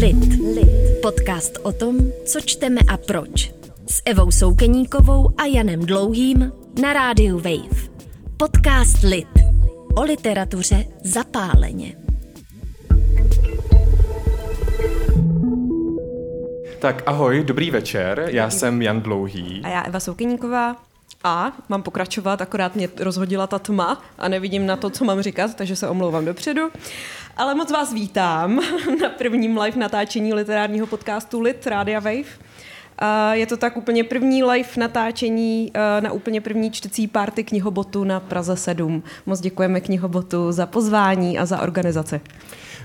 Lid. Lid. Podcast o tom, co čteme a proč. S Evou Soukeníkovou a Janem Dlouhým na rádiu Wave. Podcast Lid. O literatuře zapáleně. Tak ahoj, dobrý večer, já jsem Jan Dlouhý. A já Eva Soukeníková. A mám pokračovat, akorát mě rozhodila ta tma a nevidím na to, co mám říkat, takže se omlouvám dopředu. Ale moc vás vítám na prvním live natáčení literárního podcastu Lit Radia Wave. Je to tak úplně první live natáčení na úplně první čtecí párty knihobotu na Praze 7. Moc děkujeme knihobotu za pozvání a za organizaci.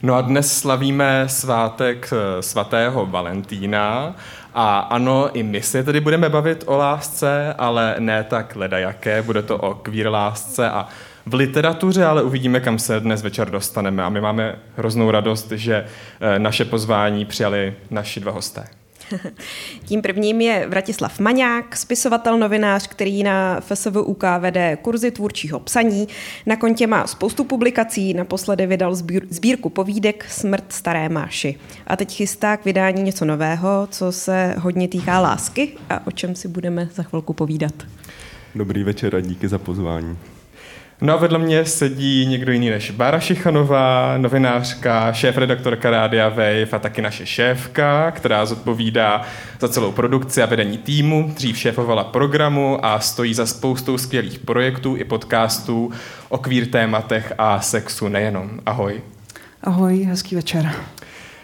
No a dnes slavíme svátek eh, svatého Valentína a ano, i my se tedy budeme bavit o lásce, ale ne tak ledajaké, bude to o queer lásce a v literatuře, ale uvidíme, kam se dnes večer dostaneme. A my máme hroznou radost, že eh, naše pozvání přijali naši dva hosté. Tím prvním je Vratislav Maňák, spisovatel, novinář, který na FSVUK vede kurzy tvůrčího psaní. Na kontě má spoustu publikací, naposledy vydal sbírku povídek Smrt staré máši. A teď chystá k vydání něco nového, co se hodně týká lásky a o čem si budeme za chvilku povídat. Dobrý večer a díky za pozvání. No a vedle mě sedí někdo jiný než Bára Šichanová, novinářka, šéf-redaktorka Rádia Wave a taky naše šéfka, která zodpovídá za celou produkci a vedení týmu, dřív šéfovala programu a stojí za spoustou skvělých projektů i podcastů o queer tématech a sexu nejenom. Ahoj. Ahoj, hezký večer.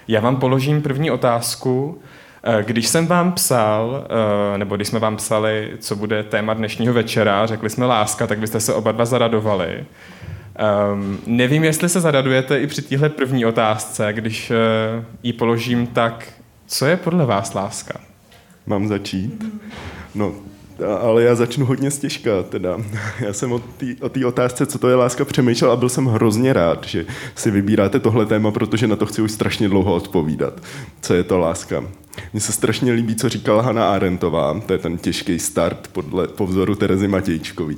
Já vám položím první otázku. Eh, když jsem vám psal, eh, nebo když jsme vám psali, co bude téma dnešního večera, řekli jsme láska, tak byste se oba dva zaradovali. Um, nevím, jestli se zaradujete i při téhle první otázce, když uh, ji položím tak, co je podle vás láska? Mám začít? No, ale já začnu hodně stěžka teda. Já jsem o té otázce, co to je láska, přemýšlel a byl jsem hrozně rád, že si vybíráte tohle téma, protože na to chci už strašně dlouho odpovídat. Co je to láska? Mně se strašně líbí, co říkala Hanna Arentová, to je ten těžký start podle, po vzoru Terezy Matějčkový.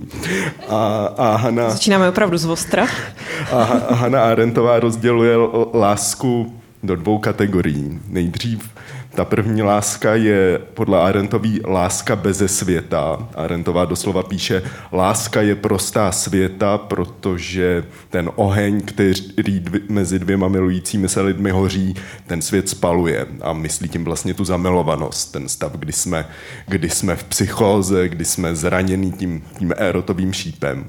A, a Hana, Začínáme opravdu z ostra. A, a Hanna Arentová rozděluje lásku do dvou kategorií. Nejdřív ta první láska je podle Arentový láska beze světa. Arentová doslova píše, láska je prostá světa, protože ten oheň, který mezi dvěma milujícími se lidmi hoří, ten svět spaluje a myslí tím vlastně tu zamilovanost, ten stav, kdy jsme, kdy jsme v psychóze, kdy jsme zraněný tím, tím erotovým šípem.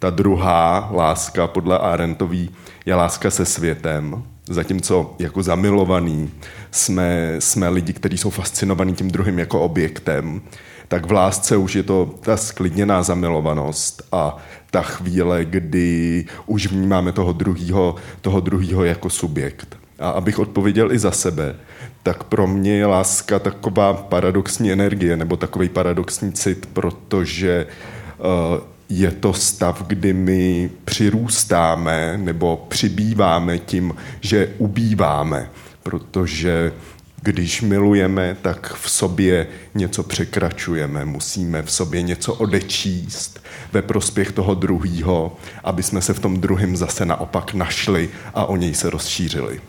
Ta druhá láska podle Arentový je láska se světem, zatímco jako zamilovaný jsme, jsme lidi, kteří jsou fascinovaní tím druhým jako objektem, tak v lásce už je to ta sklidněná zamilovanost a ta chvíle, kdy už vnímáme toho druhého toho druhýho jako subjekt. A abych odpověděl i za sebe, tak pro mě je láska taková paradoxní energie nebo takový paradoxní cit, protože uh, je to stav, kdy my přirůstáme nebo přibýváme tím, že ubýváme, protože když milujeme, tak v sobě něco překračujeme, musíme v sobě něco odečíst ve prospěch toho druhého, aby jsme se v tom druhém zase naopak našli a o něj se rozšířili.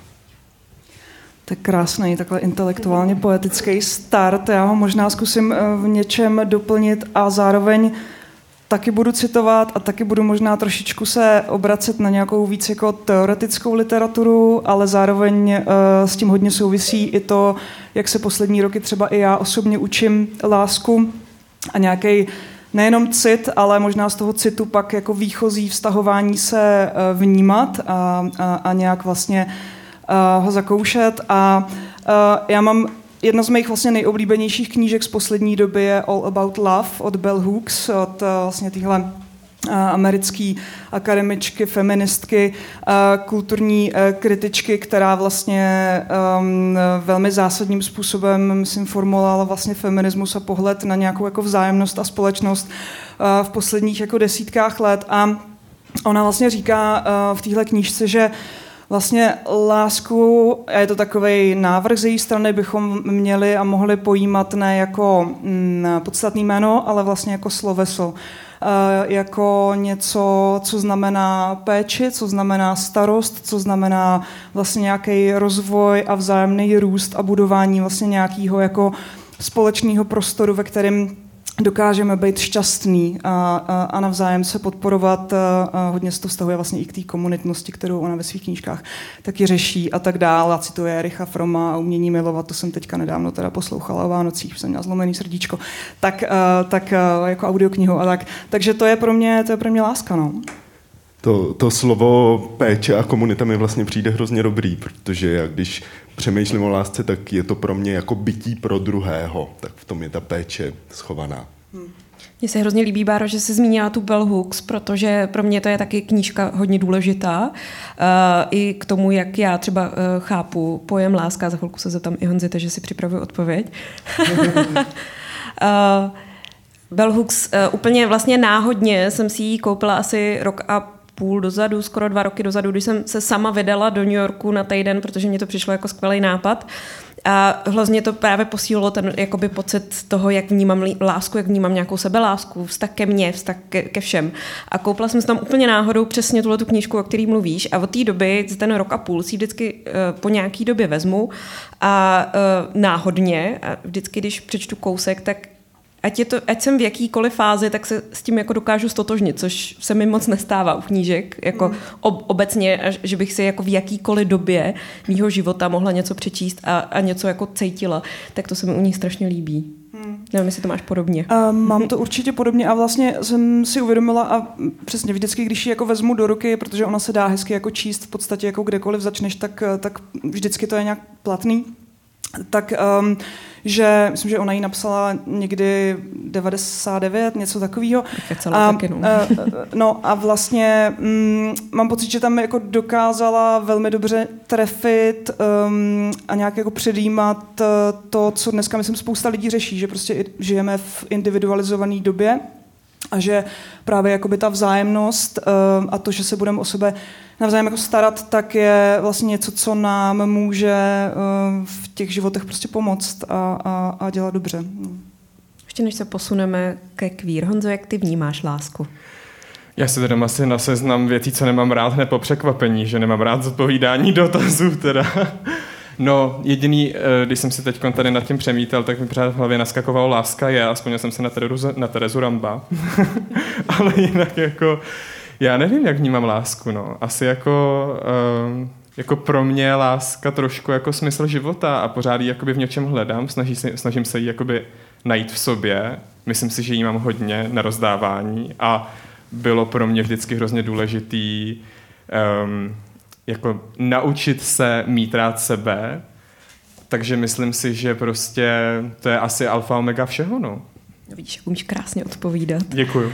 Tak krásný, takhle intelektuálně poetický start. Já ho možná zkusím eh, v něčem doplnit a zároveň taky budu citovat a taky budu možná trošičku se obracet na nějakou víc jako teoretickou literaturu, ale zároveň uh, s tím hodně souvisí i to, jak se poslední roky třeba i já osobně učím lásku a nějaký nejenom cit, ale možná z toho citu pak jako výchozí vztahování se uh, vnímat a, a, a nějak vlastně uh, ho zakoušet. A já mám Jedna z mých vlastně nejoblíbenějších knížek z poslední doby je All About Love od Bell Hooks, od eh, vlastně téhle eh, americké akademičky, feministky, eh, kulturní kritičky, která vlastně um, velmi zásadním způsobem, myslím, formulovala vlastně feminismus a pohled na nějakou jako vzájemnost a společnost v posledních jako desítkách let. A ona vlastně říká v téhle knížce, že Vlastně lásku, a je to takový návrh z její strany, bychom měli a mohli pojímat ne jako mm, podstatný jméno, ale vlastně jako sloveso. jako něco, co znamená péči, co znamená starost, co znamená vlastně nějaký rozvoj a vzájemný růst a budování vlastně nějakého jako společného prostoru, ve kterém dokážeme být šťastný a, a, a navzájem se podporovat. A, a hodně se to vztahuje vlastně i k té komunitnosti, kterou ona ve svých knížkách taky řeší a tak dál. A cituje Richa Froma a umění milovat, to jsem teďka nedávno teda poslouchala o Vánocích, jsem měla zlomený srdíčko, tak, a, tak a, jako audioknihu a tak. Takže to je pro mě, to je pro mě láska, no. To, to slovo péče a komunita mi vlastně přijde hrozně dobrý, protože já když přemýšlím o lásce, tak je to pro mě jako bytí pro druhého. Tak v tom je ta péče schovaná. Mně se hrozně líbí, Báro, že se zmínila tu Bell Hooks, protože pro mě to je taky knížka hodně důležitá. Uh, I k tomu, jak já třeba uh, chápu pojem láska. Za chvilku se zeptám i Honzi, takže si připravuji odpověď. uh, Bell Hooks uh, úplně vlastně náhodně jsem si ji koupila asi rok a půl dozadu, skoro dva roky dozadu, když jsem se sama vydala do New Yorku na týden, protože mě to přišlo jako skvělý nápad. A hrozně to právě posílilo ten jakoby pocit toho, jak vnímám lásku, jak vnímám nějakou sebelásku, vztah ke mně, vztah ke, ke všem. A koupila jsem si tam úplně náhodou přesně tuhle tu knížku, o který mluvíš. A od té doby, ten rok a půl, si vždycky uh, po nějaký době vezmu a uh, náhodně, a vždycky, když přečtu kousek, tak ať, je to, ať jsem v jakýkoliv fázi, tak se s tím jako dokážu stotožnit, což se mi moc nestává u knížek, jako mm. ob, obecně, že bych si jako v jakýkoliv době mýho života mohla něco přečíst a, a něco jako cítila, tak to se mi u nich strašně líbí. Hmm. Nevím, jestli to máš podobně. Uh, mám to určitě podobně a vlastně jsem si uvědomila a přesně vždycky, když ji jako vezmu do ruky, protože ona se dá hezky jako číst v podstatě jako kdekoliv začneš, tak, tak vždycky to je nějak platný, tak um, že myslím, že ona ji napsala někdy 99, něco takového. A, taky, no. A vlastně um, mám pocit, že tam jako dokázala velmi dobře trefit um, a nějak jako předjímat uh, to, co dneska myslím spousta lidí řeší, že prostě žijeme v individualizované době a že právě jakoby ta vzájemnost uh, a to, že se budeme o sebe navzájem jako starat, tak je vlastně něco, co nám může uh, v těch životech prostě pomoct a, a, a dělat dobře. No. Ještě než se posuneme ke kvír, Honzo, jak ty vnímáš lásku? Já si teda asi na seznam věcí, co nemám rád hned po překvapení, že nemám rád zodpovídání dotazů teda. No, jediný, eh, když jsem si teď tady nad tím přemítal, tak mi pořád v hlavě naskakovalo láska je, a vzpomněl jsem se na Terezu, na Terezu Ramba. Ale jinak jako, já nevím, jak vnímám lásku, no. Asi jako, um, jako pro mě láska trošku jako smysl života a pořád ji jakoby v něčem hledám, snaží se, snažím se ji jakoby najít v sobě. Myslím si, že ji mám hodně na rozdávání a bylo pro mě vždycky hrozně důležitý um, jako naučit se mít rád sebe, takže myslím si, že prostě to je asi alfa omega všeho, no. No vidíš, umíš krásně odpovídat. Děkuju.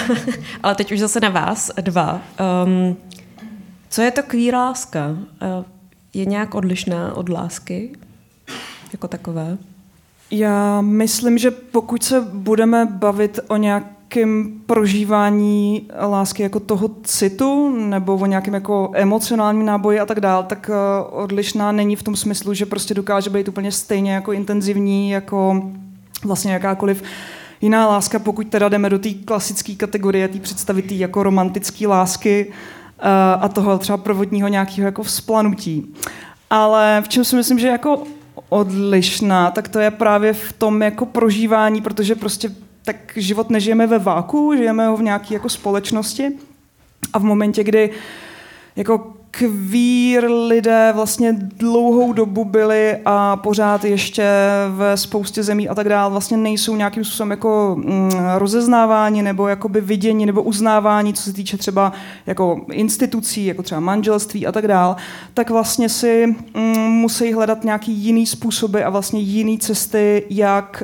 ale teď už zase na vás dva. Um, co je to queer láska? Uh, je nějak odlišná od lásky jako takové? Já myslím, že pokud se budeme bavit o nějakém prožívání lásky jako toho citu nebo o nějakém jako emocionálním náboji a tak dál, tak eh, odlišná není v tom smyslu, že prostě dokáže být úplně stejně jako intenzivní jako vlastně jakákoliv jiná láska, pokud teda jdeme do té klasické kategorie, té představy tý jako romantické lásky uh, a toho třeba provodního nějakého jako vzplanutí. Ale v čem si myslím, že jako odlišná, tak to je právě v tom jako prožívání, protože prostě tak život nežijeme ve váku, žijeme ho v nějaké jako společnosti a v momentě, kdy jako kvír lidé vlastně dlouhou dobu byli a pořád ještě ve spoustě zemí a tak dále vlastně nejsou nějakým způsobem jako mm, rozeznávání nebo jakoby vidění nebo uznávání, co se týče třeba jako institucí, jako třeba manželství a tak dále, tak vlastně si mm, musí hledat nějaký jiný způsoby a vlastně jiný cesty, jak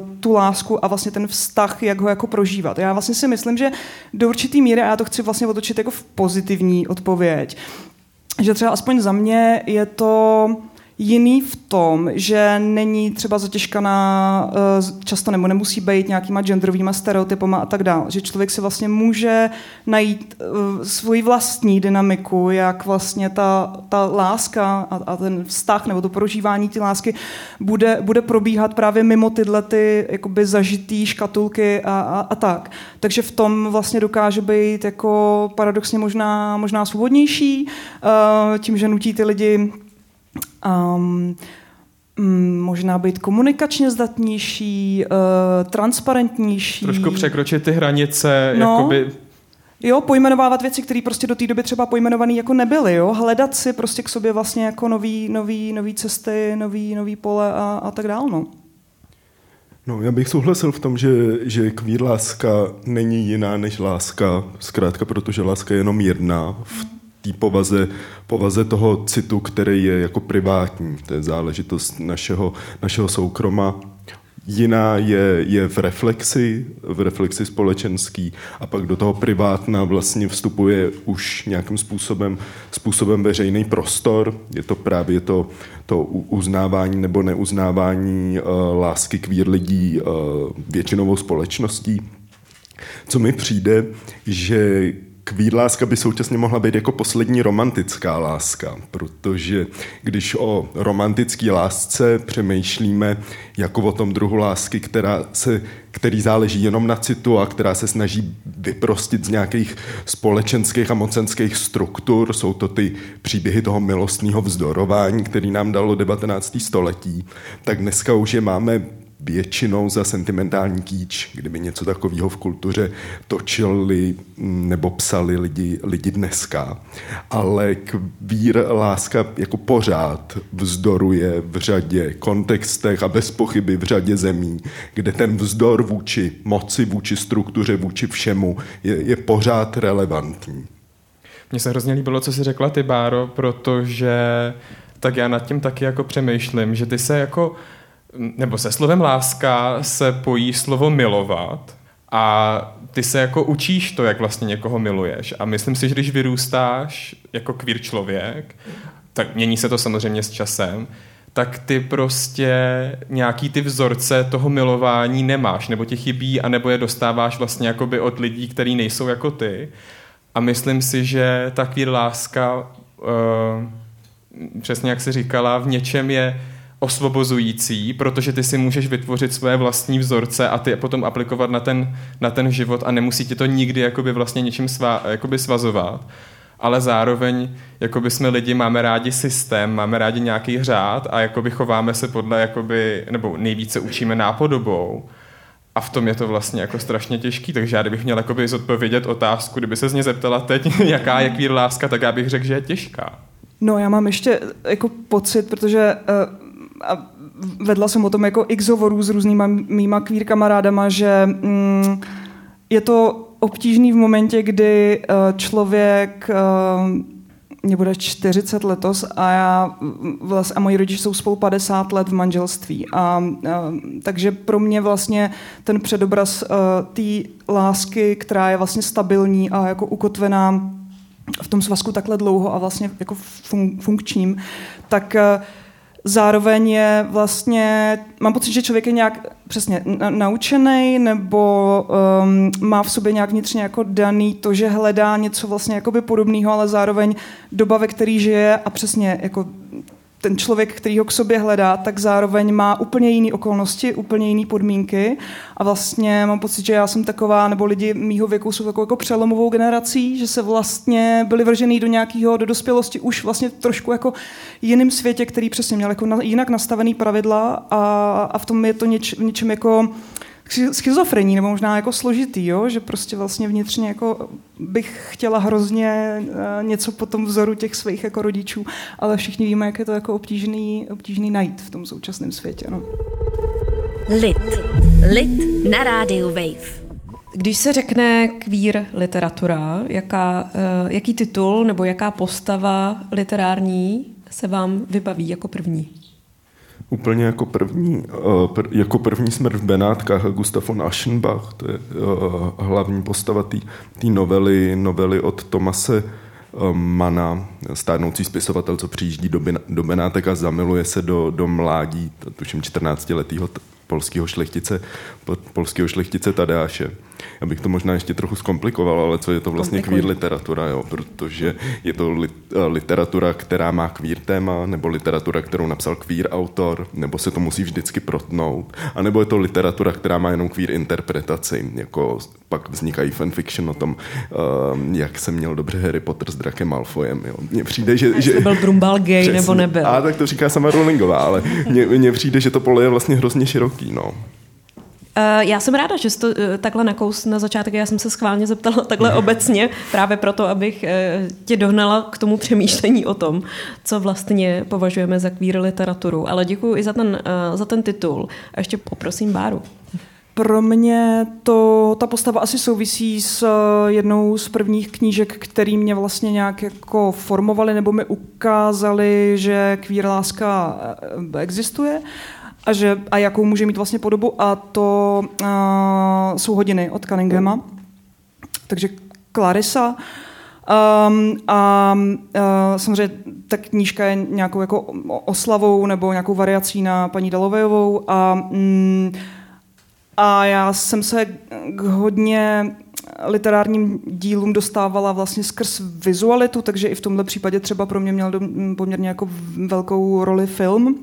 uh, tu lásku a vlastně ten vztah, jak ho jako prožívat. Já vlastně si myslím, že do určitý míry, a já to chci vlastně otočit jako v pozitivní odpověď, že třeba aspoň za mě je to jiný v tom, že není třeba zatěžkaná eh, často nebo nemusí být nějakýma genderovými stereotypama a tak dále. Že člověk si vlastně může najít eh, svoji vlastní dynamiku, jak vlastně ta, ta láska a, a ten vztah nebo to prožívání té lásky bude, bude probíhat právě mimo tyhle ty jakoby zažitý škatulky a, a, a tak. Takže v tom vlastně dokáže být jako paradoxně možná, možná svobodnější, uh, tím, že nutí ty lidi um, možná být komunikačně zdatnější, uh, transparentnější. Trošku překročit ty hranice, no, jakoby... Jo, pojmenovávat věci, které prostě do té doby třeba pojmenované jako nebyly, jo, hledat si prostě k sobě vlastně jako nový, nový, nový cesty, nový, nový pole a, a tak dále, no. No, já bych souhlasil v tom, že, že kvír láska není jiná než láska, zkrátka protože láska je jenom jedna. V té povaze, povaze toho citu, který je jako privátní. To je záležitost našeho, našeho soukroma. Jiná je, je v reflexi, v reflexi společenský a pak do toho privátna vlastně vstupuje už nějakým způsobem, způsobem veřejný prostor. Je to právě to, to uznávání nebo neuznávání uh, lásky kvír lidí uh, většinovou společností. Co mi přijde, že Queer láska by současně mohla být jako poslední romantická láska, protože když o romantické lásce přemýšlíme jako o tom druhu lásky, která se, který záleží jenom na citu a která se snaží vyprostit z nějakých společenských a mocenských struktur, jsou to ty příběhy toho milostného vzdorování, který nám dalo 19. století, tak dneska už je máme většinou za sentimentální kýč, kdyby něco takového v kultuře točili nebo psali lidi, lidi dneska. Ale kvír láska jako pořád vzdoruje v řadě kontextech a bez pochyby v řadě zemí, kde ten vzdor vůči moci, vůči struktuře, vůči všemu je, je pořád relevantní. Mně se hrozně líbilo, co jsi řekla ty, Báro, protože tak já nad tím taky jako přemýšlím, že ty se jako nebo se slovem láska se pojí slovo milovat a ty se jako učíš to, jak vlastně někoho miluješ. A myslím si, že když vyrůstáš jako queer člověk, tak mění se to samozřejmě s časem, tak ty prostě nějaký ty vzorce toho milování nemáš, nebo ti chybí, anebo je dostáváš vlastně jakoby od lidí, kteří nejsou jako ty. A myslím si, že ta queer láska, uh, přesně jak jsi říkala, v něčem je osvobozující, protože ty si můžeš vytvořit svoje vlastní vzorce a ty je potom aplikovat na ten, na ten život a nemusí ti to nikdy jakoby vlastně něčím svá, jakoby svazovat. Ale zároveň jakoby jsme lidi, máme rádi systém, máme rádi nějaký řád a jakoby chováme se podle, jakoby, nebo nejvíce učíme nápodobou. A v tom je to vlastně jako strašně těžký, takže já kdybych měl jakoby zodpovědět otázku, kdyby se z mě zeptala teď, jaká je kvír láska, tak já bych řekl, že je těžká. No já mám ještě jako pocit, protože uh a vedla jsem o tom jako x hovorů s různýma mýma queer kamarádama, že mm, je to obtížný v momentě, kdy uh, člověk uh, mě bude 40 letos a já vlastně, a moji rodiče jsou spolu 50 let v manželství. A, a takže pro mě vlastně ten předobraz té lásky, která je vlastně stabilní a jako ukotvená v tom svazku takhle dlouho a vlastně jako fun, funkčním, tak uh, zároveň je vlastně, mám pocit, že člověk je nějak přesně naučený nebo um, má v sobě nějak vnitřně jako daný to, že hledá něco vlastně jakoby podobného, ale zároveň doba, ve který žije a přesně jako ten člověk, který ho k sobě hledá, tak zároveň má úplně jiné okolnosti, úplně jiné podmínky. A vlastně mám pocit, že já jsem taková, nebo lidi mýho věku jsou takovou jako přelomovou generací, že se vlastně byli vržený do nějakého, do dospělosti už vlastně trošku jako jiným světě, který přesně měl jako na, jinak nastavený pravidla. A, a v tom je to něč, něčem jako schizofrení, nebo možná jako složitý, jo? že prostě vlastně vnitřně jako bych chtěla hrozně eh, něco po tom vzoru těch svých jako rodičů, ale všichni víme, jak je to jako obtížný, obtížný najít v tom současném světě. No. Lit. Lit na rádiu Wave. Když se řekne queer literatura, jaká, uh, jaký titul nebo jaká postava literární se vám vybaví jako první? Úplně jako první, eh, jako první smrt v Benátkách Gustav von Aschenbach, to je eh, hlavní postava té novely, novely od Tomase Mana, stárnoucí spisovatel, co přijíždí do, do Benátek a zamiluje se do, do mládí, tuším 14-letého polského šlechtice, polského šlechtice Tadeáše. Já bych to možná ještě trochu zkomplikoval, ale co je to vlastně kvír literatura, jo? protože je to li, eh, literatura, která má kvír téma, nebo literatura, kterou napsal kvír autor, nebo se to musí vždycky protnout, a nebo je to literatura, která má jenom kvír interpretaci, jako pak vznikají fanfiction o tom, uh, jak jsem měl dobře Harry Potter s Drakem Malfoyem. Jo. Mně přijde, že... že byl Brumbal gay přesně, nebo nebyl. A tak to říká sama Rowlingová, ale mně přijde, že to pole je vlastně hrozně široký. No. Uh, já jsem ráda, že jsi to uh, takhle nakous na začátek. Já jsem se schválně zeptala takhle obecně, právě proto, abych uh, tě dohnala k tomu přemýšlení o tom, co vlastně považujeme za queer literaturu. Ale děkuji i za ten, za ten titul. A ještě poprosím Báru. Pro mě to, ta postava asi souvisí s jednou z prvních knížek, který mě vlastně nějak jako formovali nebo mi ukázali, že queer láska existuje a, že, a jakou může mít vlastně podobu a to uh, jsou hodiny od Cunninghama. Takže Clarissa. Um, a uh, samozřejmě ta knížka je nějakou jako oslavou nebo nějakou variací na paní Dalovejovou a, um, a já jsem se k hodně literárním dílům dostávala vlastně skrz vizualitu, takže i v tomhle případě třeba pro mě měl poměrně jako velkou roli film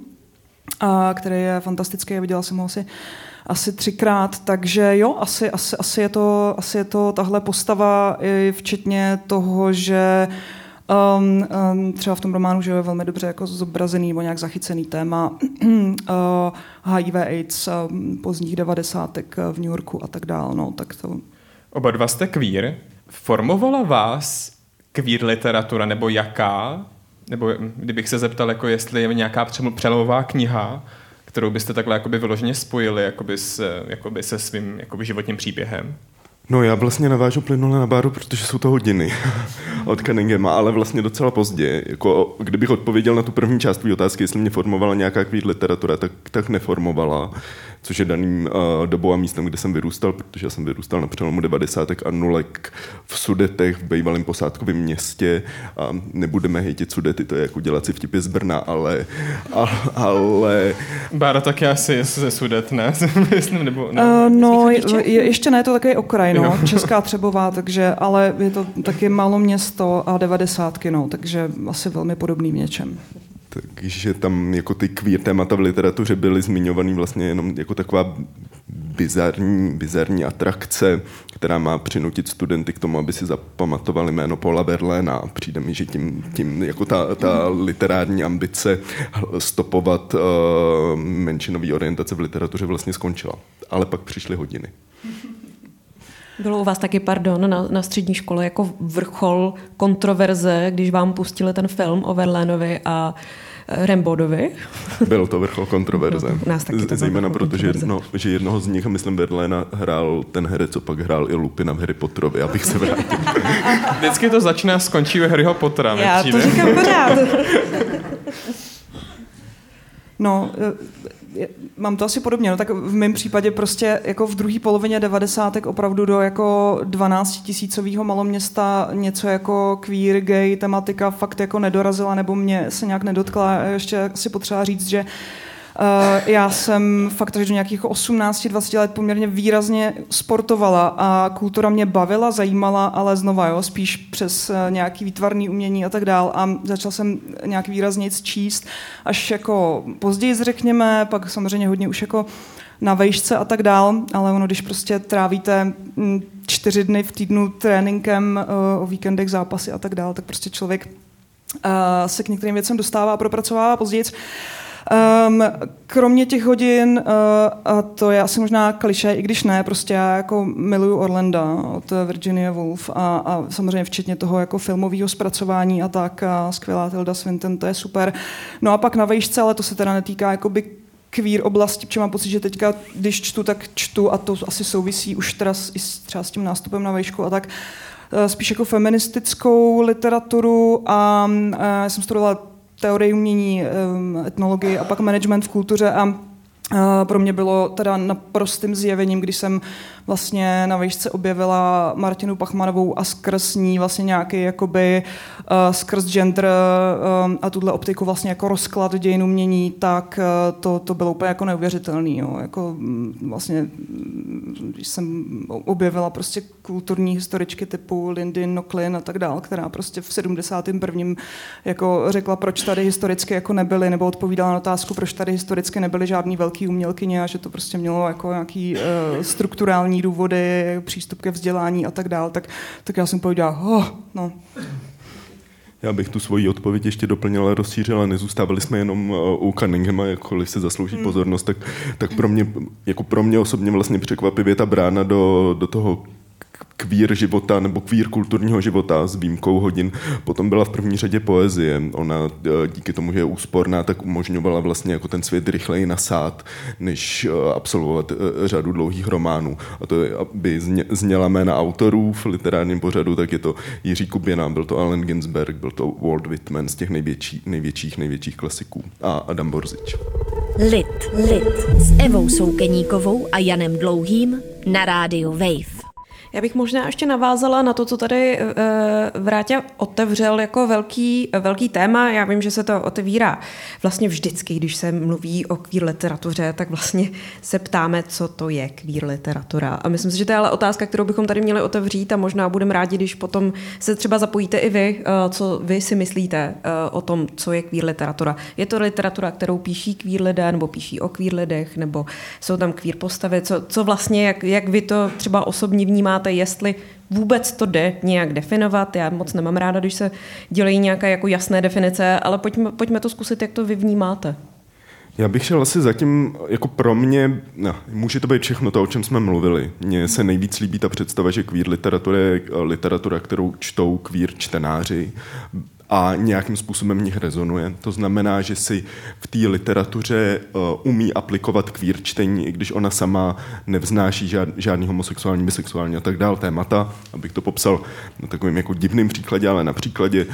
a který je fantastický, viděla jsem ho asi, asi třikrát, takže jo, asi, asi, asi, je to, asi je to tahle postava, i včetně toho, že Um, um, třeba v tom románu, že je velmi dobře jako zobrazený nebo nějak zachycený téma uh, HIV AIDS um, pozdních devadesátek v New Yorku a tak dále. No, tak to... Oba dva jste queer. Formovala vás queer literatura nebo jaká? Nebo kdybych se zeptal, jako jestli je nějaká přelovová kniha, kterou byste takhle jakoby vyloženě spojili jakoby s, jakoby se svým jakoby životním příběhem? No já vlastně navážu plynule na Báru, protože jsou to hodiny od Cunninghama, ale vlastně docela pozdě. Jako, kdybych odpověděl na tu první část otázky, jestli mě formovala nějaká kvír literatura, tak, tak neformovala což je daným uh, dobou a místem, kde jsem vyrůstal, protože já jsem vyrůstal na přelomu 90. a nulek v Sudetech, v bývalém posádkovém městě a nebudeme hejtit Sudety, to je jako dělat si vtipy z Brna, ale... ale, ale... Bára taky asi ze Sudet, ne? Myslím, nebo ne? Uh, no, je, ještě ne, to takový okraj, no, Česká Třebová, takže, ale je to taky malo město a devadesátky, no, takže asi velmi podobný v něčem takže tam jako ty queer témata v literatuře byly zmiňovaný vlastně jenom jako taková bizarní, bizarní atrakce, která má přinutit studenty k tomu, aby si zapamatovali jméno Paula Berléna. Přijde mi, že tím, tím jako ta, ta literární ambice stopovat uh, menšinový orientace v literatuře vlastně skončila. Ale pak přišly hodiny. Bylo u vás taky, pardon, na, na střední škole jako vrchol kontroverze, když vám pustili ten film o Verlénovi a eh, Rembodovi. Bylo to vrchol kontroverze. No, nás taky to Zejména proto, že, jedno, že jednoho z nich, myslím Verléna, hrál ten herec, co pak hrál i Lupina v Harry Potterovi, abych se vrátil. Vždycky to začíná a skončí u Harryho Pottera. Já to říkám pořád. No, eh, mám to asi podobně, no tak v mém případě prostě jako v druhé polovině devadesátek opravdu do jako 12 tisícového maloměsta něco jako queer, gay tematika fakt jako nedorazila nebo mě se nějak nedotkla. Ještě si potřeba říct, že Uh, já jsem fakt až do nějakých 18-20 let poměrně výrazně sportovala a kultura mě bavila, zajímala, ale znova, jo, spíš přes uh, nějaký výtvarný umění a tak dál a začal jsem nějak výrazně číst až jako později řekněme, pak samozřejmě hodně už jako na vejšce a tak dál, ale ono, když prostě trávíte mm, čtyři dny v týdnu tréninkem, uh, o víkendech zápasy a tak dál, tak prostě člověk se k některým věcem dostává a propracovává později. Um, kromě těch hodin, uh, a to je asi možná kliše, i když ne, prostě já jako miluju Orlanda od Virginia Woolf a, a samozřejmě včetně toho jako filmového zpracování a tak, a skvělá Tilda Swinton, to je super. No a pak na vejšce, ale to se teda netýká jakoby queer oblasti, protože mám pocit, že teďka, když čtu, tak čtu a to asi souvisí už teda s, i s, třeba s tím nástupem na vejšku a tak, uh, spíš jako feministickou literaturu a uh, jsem studovala teorii umění, etnologii a pak management v kultuře a pro mě bylo teda naprostým zjevením, když jsem vlastně na výšce objevila Martinu Pachmanovou a skrz ní vlastně nějaký jakoby uh, skrz gender uh, a tuhle optiku vlastně jako rozklad dějin umění, tak uh, to, to bylo úplně jako neuvěřitelný. Jo. Jako mm, vlastně, mm, když jsem objevila prostě kulturní historičky typu Lindy Nochlin a tak dál, která prostě v 71. jako řekla, proč tady historicky jako nebyly, nebo odpovídala na otázku, proč tady historicky nebyly žádný velký umělkyně a že to prostě mělo jako nějaký uh, strukturální důvody, přístup ke vzdělání a tak dál, tak, tak já jsem pověděla, oh, no, já bych tu svoji odpověď ještě doplnila a rozšířila. Nezůstávali jsme jenom u Cunninghama, jakkoliv se zaslouží hmm. pozornost, tak, tak pro, mě, jako pro mě osobně vlastně překvapivě ta brána do, do toho kvír života nebo kvír kulturního života s výjimkou hodin. Potom byla v první řadě poezie. Ona e, díky tomu, že je úsporná, tak umožňovala vlastně jako ten svět rychleji nasát, než e, absolvovat e, řadu dlouhých románů. A to je, aby zněla jména autorů v literárním pořadu, tak je to Jiří Kuběna, byl to Allen Ginsberg, byl to Walt Whitman z těch největší, největších, největších klasiků a Adam Borzič. Lid, Lid s Evou Soukeníkovou a Janem Dlouhým na rádiu Wave. Já bych možná ještě navázala na to, co tady uh, Vrátě otevřel jako velký, velký téma. Já vím, že se to otevírá vlastně vždycky, když se mluví o queer literatuře, tak vlastně se ptáme, co to je queer literatura. A myslím si, že to je ale otázka, kterou bychom tady měli otevřít a možná budeme rádi, když potom se třeba zapojíte i vy, uh, co vy si myslíte o tom, co je queer literatura. Je to literatura, kterou píší queer lidé, nebo píší o queer lidech, nebo jsou tam queer postavy, co, co vlastně, jak, jak vy to třeba osobně vnímáte zkoumáte, jestli vůbec to jde nějak definovat. Já moc nemám ráda, když se dělají nějaké jako jasné definice, ale pojďme, pojďme to zkusit, jak to vy vnímáte. Já bych šel asi zatím, jako pro mě, no, může to být všechno to, o čem jsme mluvili. Mně se nejvíc líbí ta představa, že queer literatura je literatura, kterou čtou queer čtenáři a nějakým způsobem v nich rezonuje. To znamená, že si v té literatuře uh, umí aplikovat kvír čtení, i když ona sama nevznáší žád, žádný homosexuální, bisexuální a tak dál témata. Abych to popsal na takovým jako divným příkladě, ale na příkladě uh,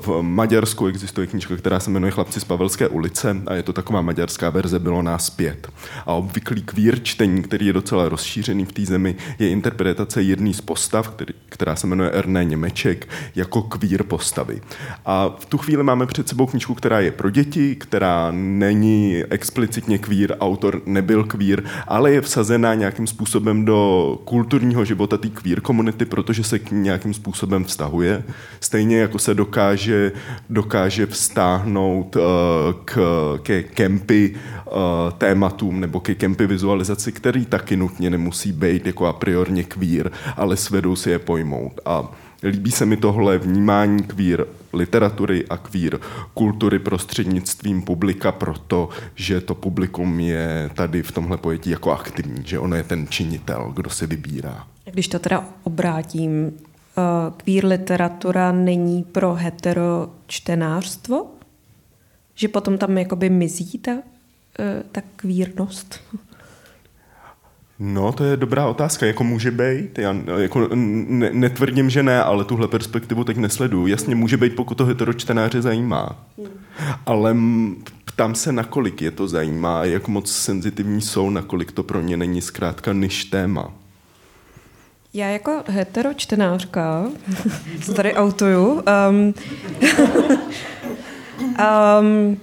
v Maďarsku existuje knížka, která se jmenuje Chlapci z Pavelské ulice a je to taková maďarská verze Bylo nás pět. A obvyklý kvír čtení, který je docela rozšířený v té zemi, je interpretace jedné z postav, který, která se jmenuje Erné Němeček, jako kvír postavy. A v tu chvíli máme před sebou knížku, která je pro děti, která není explicitně kvír, autor nebyl kvír, ale je vsazená nějakým způsobem do kulturního života té kvír komunity, protože se k ní nějakým způsobem vztahuje. Stejně jako se dokáže, dokáže vztáhnout uh, k, ke kempy uh, tématům nebo ke kempy vizualizaci, který taky nutně nemusí být jako a priorně kvír, ale svedou si je pojmout. A Líbí se mi tohle vnímání kvír literatury a kvír kultury prostřednictvím publika, protože to publikum je tady v tomhle pojetí jako aktivní, že ono je ten činitel, kdo se vybírá. Když to teda obrátím, kvír eh, literatura není pro hetero čtenářstvo? Že potom tam jakoby mizí ta, eh, ta kvírnost? No, to je dobrá otázka. Jako může být? Já jako ne, netvrdím, že ne, ale tuhle perspektivu teď nesleduju. Jasně, může být, pokud to heteročtenáře zajímá. Ale ptám se, nakolik je to zajímá a jak moc senzitivní jsou, nakolik to pro ně není zkrátka než téma. Já jako heteročtenářka se tady autuju. Um, um,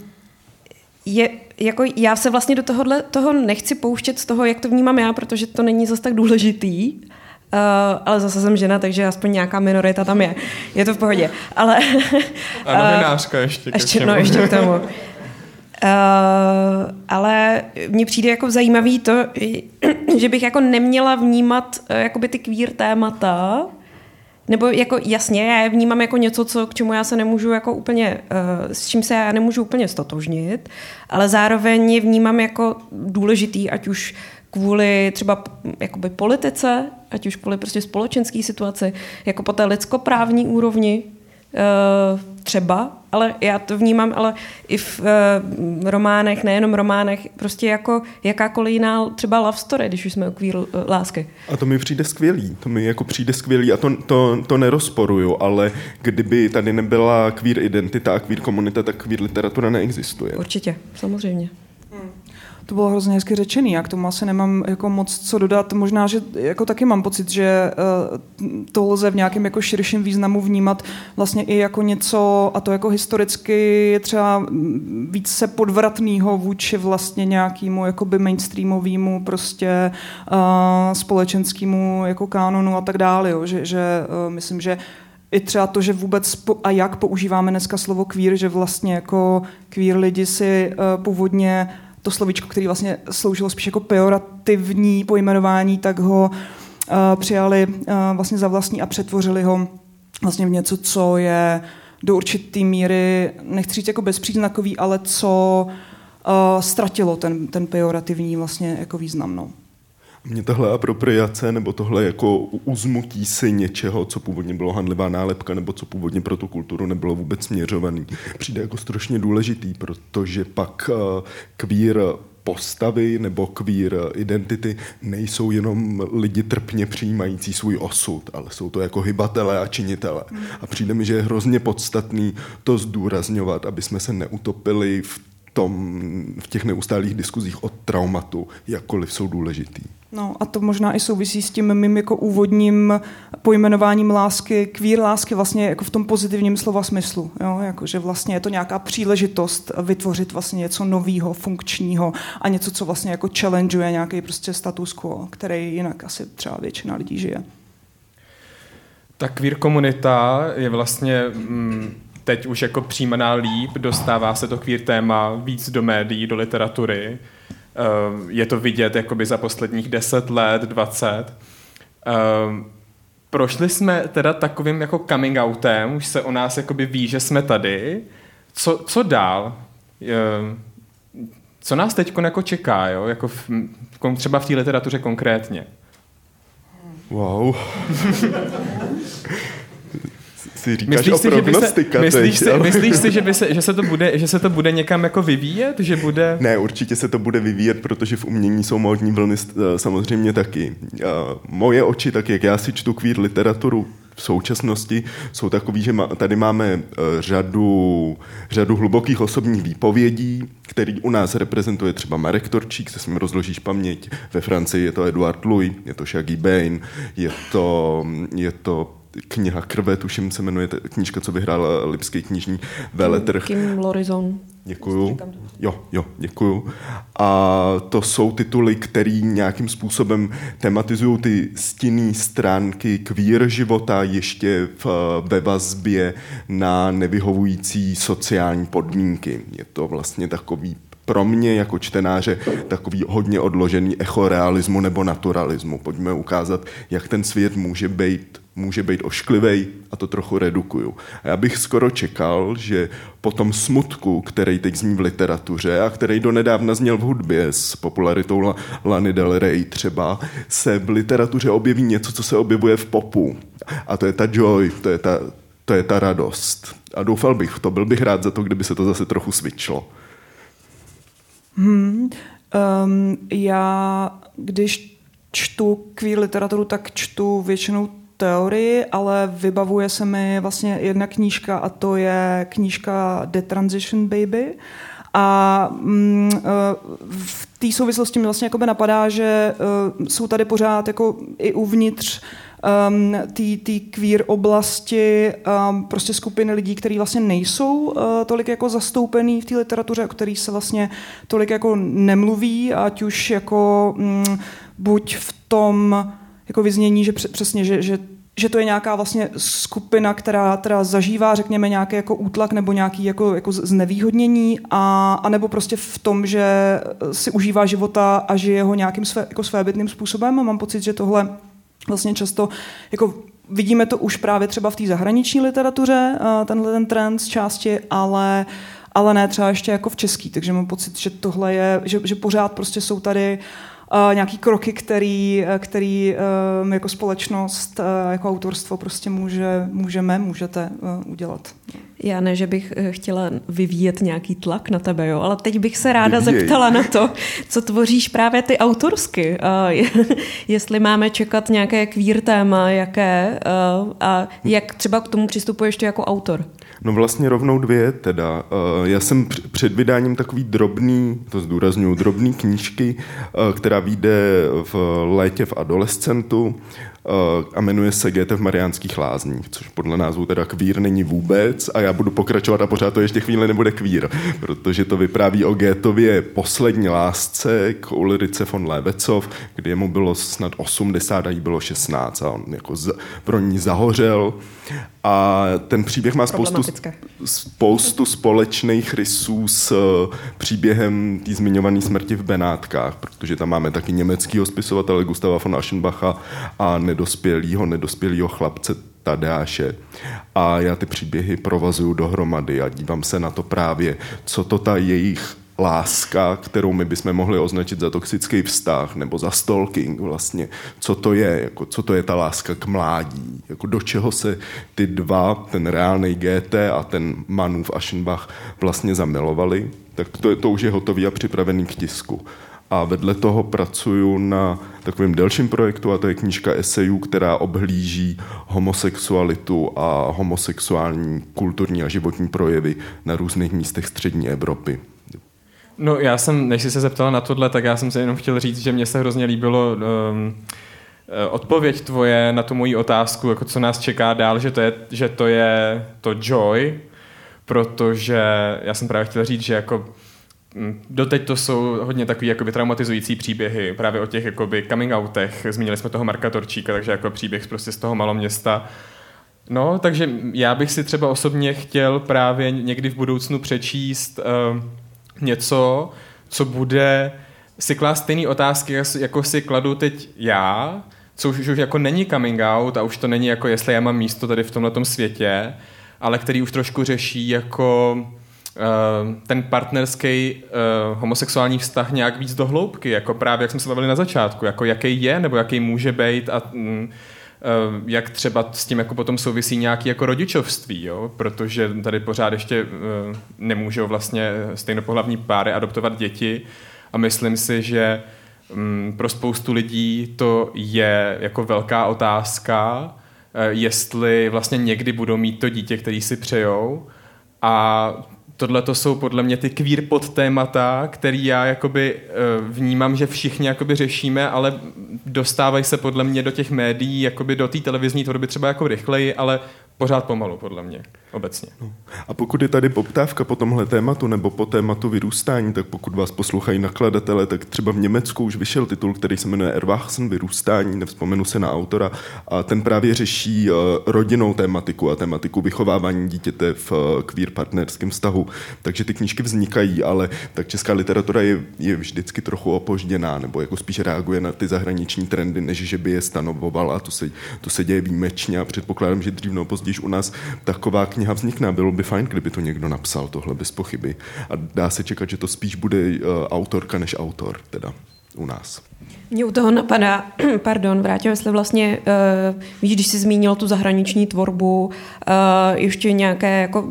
je, jako já se vlastně do tohohle, toho nechci pouštět z toho, jak to vnímám já, protože to není zase tak důležitý. Uh, ale zase jsem žena, takže aspoň nějaká minorita tam je. Je to v pohodě. Ale, a novinářka uh, ještě. Ještě, no, ještě k tomu. Uh, ale mně přijde jako zajímavý to, že bych jako neměla vnímat uh, jakoby ty queer témata nebo jako jasně, já je vnímám jako něco, co, k čemu já se nemůžu jako úplně, uh, s čím se já nemůžu úplně stotožnit, ale zároveň je vnímám jako důležitý, ať už kvůli třeba jakoby politice, ať už kvůli prostě společenské situaci, jako po té lidskoprávní úrovni, uh, třeba, ale já to vnímám, ale i v uh, románech, nejenom románech, prostě jako jakákoliv jiná třeba love story, když už jsme o queer uh, lásky. A to mi přijde skvělý, to mi jako přijde skvělý a to, to, to nerozporuju, ale kdyby tady nebyla queer identita a queer komunita, tak queer literatura neexistuje. Určitě, samozřejmě. To bylo hrozně hezky řečený. Já k tomu asi nemám jako moc co dodat. Možná, že jako taky mám pocit, že uh, to lze v nějakém jako širším významu vnímat vlastně i jako něco, a to jako historicky je třeba více podvratného vůči vlastně nějakému jakoby mainstreamovému prostě uh, společenskému jako kánonu a tak dále. Jo. Že, že uh, myslím, že i třeba to, že vůbec a jak používáme dneska slovo queer, že vlastně jako queer lidi si uh, původně to slovíčko, který vlastně sloužilo spíš jako pejorativní pojmenování, tak ho uh, přijali uh, vlastně za vlastní a přetvořili ho vlastně v něco, co je do určité míry, nechci říct jako bezpříznakový, ale co uh, ztratilo ten, ten pejorativní vlastně jako význam. Mně tahle apropriace nebo tohle jako uzmutí si něčeho, co původně bylo handlivá nálepka nebo co původně pro tu kulturu nebylo vůbec směřovaný, přijde jako strašně důležitý, protože pak uh, queer postavy nebo queer identity nejsou jenom lidi trpně přijímající svůj osud, ale jsou to jako hybatelé a činitele. A přijde mi, že je hrozně podstatný to zdůrazňovat, aby jsme se neutopili v tom, v těch neustálých diskuzích o traumatu, jakkoliv jsou důležitý. No a to možná i souvisí s tím mým jako úvodním pojmenováním lásky, queer lásky vlastně jako v tom pozitivním slova smyslu. Jo? Jako, že vlastně je to nějaká příležitost vytvořit vlastně něco nového, funkčního a něco, co vlastně jako challengeuje nějaký prostě status quo, který jinak asi třeba většina lidí žije. Ta queer komunita je vlastně mm, teď už jako přijímaná líp, dostává se to queer téma víc do médií, do literatury. Eh, je to vidět jakoby za posledních 10 let, 20. Eh, prošli jsme teda takovým jako coming outem, už se o nás jakoby ví, že jsme tady. Co, co dál? Eh, co nás teď jako čeká, jo? Jako v, třeba v té literatuře konkrétně? Wow. si říkáš myslíš o si, že by se, myslíš, si, myslíš si, že, by se, že, se to bude, že se to bude někam jako vyvíjet? Že bude... Ne, určitě se to bude vyvíjet, protože v umění jsou módní vlny eh, samozřejmě taky. Moje oči, tak jak já si čtu queer literaturu, v současnosti jsou takový, že tady máme eh, řadu, řadu hlubokých osobních výpovědí, který u nás reprezentuje třeba Marek Torčík, se s ním rozložíš paměť. Ve Francii je to Eduard Louis, je to Shaggy Bane, je to, je to kniha krve, tuším se jmenuje knížka, co vyhrála Lipský knižní veletrh. Kim Lorizon. Děkuju. Jo, jo, děkuju. A to jsou tituly, které nějakým způsobem tematizují ty stinné stránky queer života ještě v, ve vazbě na nevyhovující sociální podmínky. Je to vlastně takový pro mě jako čtenáře takový hodně odložený echo realismu nebo naturalismu. Pojďme ukázat, jak ten svět může být může být ošklivej a to trochu redukuju. A já bych skoro čekal, že po tom smutku, který teď zní v literatuře a který donedávna zněl v hudbě s popularitou Lany Del Rey třeba, se v literatuře objeví něco, co se objevuje v popu. A to je ta joy, to je ta, to je ta radost. A doufal bych to, byl bych rád za to, kdyby se to zase trochu svičlo. Hmm, um, já, když čtu queer literaturu, tak čtu většinou teorii, ale vybavuje se mi vlastně jedna knížka a to je knížka The Transition Baby. A mm, e, v té souvislosti mi vlastně jakoby napadá, že uh, jsou tady pořád jako i uvnitř um, té queer oblasti um, prostě skupiny lidí, kteří vlastně nejsou uh, tolik jako zastoupený v té literatuře, o kterých se vlastně tolik jako nemluví, ať už jako um, buď v tom jako vyznění, že přesně, že, že že to je nějaká vlastně skupina, která teda zažívá, řekněme, nějaký jako útlak nebo nějaký jako, jako znevýhodnění a, a nebo prostě v tom, že si užívá života a žije ho nějakým své, jako svébytným způsobem. A mám pocit, že tohle vlastně často jako vidíme to už právě třeba v té zahraniční literatuře, tenhle ten trend z části, ale ale ne třeba ještě jako v český, takže mám pocit, že tohle je, že, že pořád prostě jsou tady uh, nějaký kroky, který, který um, jako společnost, jako autorstvo prostě může, můžeme, můžete udělat. Já ne, že bych eh, chtěla vyvíjet nějaký tlak na tebe, jo, ale teď bych se ráda Vyvíjej. zeptala na to, co tvoříš právě ty autorsky. A je- jestli máme čekat nějaké queer téma, jaké a, a jak třeba k tomu přistupuješ ty jako autor. No vlastně rovnou dvě teda. Eh, Já jsem př- před vydáním takový drobný, to zdůraznuju, drobný knížky, eh, která vyjde v létě v adolescentu eh, a jmenuje se GT v Mariánských lázních, což podle názvu teda queer není vůbec a já budu pokračovat a pořád to ještě chvíli nebude queer, protože to vypráví o Gétově poslední lásce k Ulrice von Lebecov, kdy mu bylo snad 80 a jí bylo 16 a on jako z, pro ní zahořel. A ten příběh má spoustu, spoustu společných rysů s eh, příběhem té zmiňované smrti v Benátkách, protože tam máme taky německého spisovatele Gustava von Aschenbacha a nedospělého, nedospělého chlapce Tadeáše. A já ty příběhy provazuju dohromady a dívám se na to právě, co to ta jejich láska, kterou my bychom mohli označit za toxický vztah nebo za stalking vlastně, co to je, jako, co to je ta láska k mládí, jako do čeho se ty dva, ten reálný GT a ten Manův Aschenbach vlastně zamilovali, tak to, je, to už je hotový a připravený k tisku. A vedle toho pracuju na takovém delším projektu a to je knížka esejů, která obhlíží homosexualitu a homosexuální kulturní a životní projevy na různých místech střední Evropy. No já jsem, než jsi se zeptala na tohle, tak já jsem se jenom chtěl říct, že mně se hrozně líbilo um, eh, odpověď tvoje na tu moji otázku, jako co nás čeká dál, že to je, že to, je to joy, protože já jsem právě chtěl říct, že jako Doteď to jsou hodně takový jakoby traumatizující příběhy právě o těch jakoby coming outech. Zmínili jsme toho Marka Torčíka, takže jako příběh prostě z toho maloměsta. No, takže já bych si třeba osobně chtěl právě někdy v budoucnu přečíst uh, něco, co bude si klást stejné otázky, jako si kladu teď já, co už, už jako není coming out a už to není jako, jestli já mám místo tady v tomhle světě, ale který už trošku řeší jako ten partnerský uh, homosexuální vztah nějak víc do hloubky, jako právě jak jsme se bavili na začátku, jako jaký je nebo jaký může být a mm, Uh, jak třeba s tím jako potom souvisí nějaký jako rodičovství, jo? protože tady pořád ještě uh, nemůžou vlastně stejnopohlavní páry adoptovat děti a myslím si, že um, pro spoustu lidí to je jako velká otázka, jestli vlastně někdy budou mít to dítě, který si přejou a tohle to jsou podle mě ty queer podtémata, který já jakoby vnímám, že všichni jakoby řešíme, ale dostávají se podle mě do těch médií, jakoby do té televizní tvorby třeba jako rychleji, ale pořád pomalu, podle mě, obecně. No. A pokud je tady poptávka po tomhle tématu nebo po tématu vyrůstání, tak pokud vás poslouchají nakladatele, tak třeba v Německu už vyšel titul, který se jmenuje Erwachsen, vyrůstání, nevzpomenu se na autora, a ten právě řeší uh, rodinnou tématiku a tématiku vychovávání dítěte v uh, queer partnerském vztahu. Takže ty knížky vznikají, ale tak česká literatura je, je vždycky trochu opožděná, nebo jako spíš reaguje na ty zahraniční trendy, než že by je stanovovala. To se, to se děje výjimečně a předpokládám, že dřív nebo později u nás taková kniha vznikne. Bylo by fajn, kdyby to někdo napsal, tohle bez pochyby. A dá se čekat, že to spíš bude uh, autorka než autor, teda u nás. Mě u toho napadá, pardon, vrátím se vlastně, uh, víš, když jsi zmínil tu zahraniční tvorbu, uh, ještě nějaké jako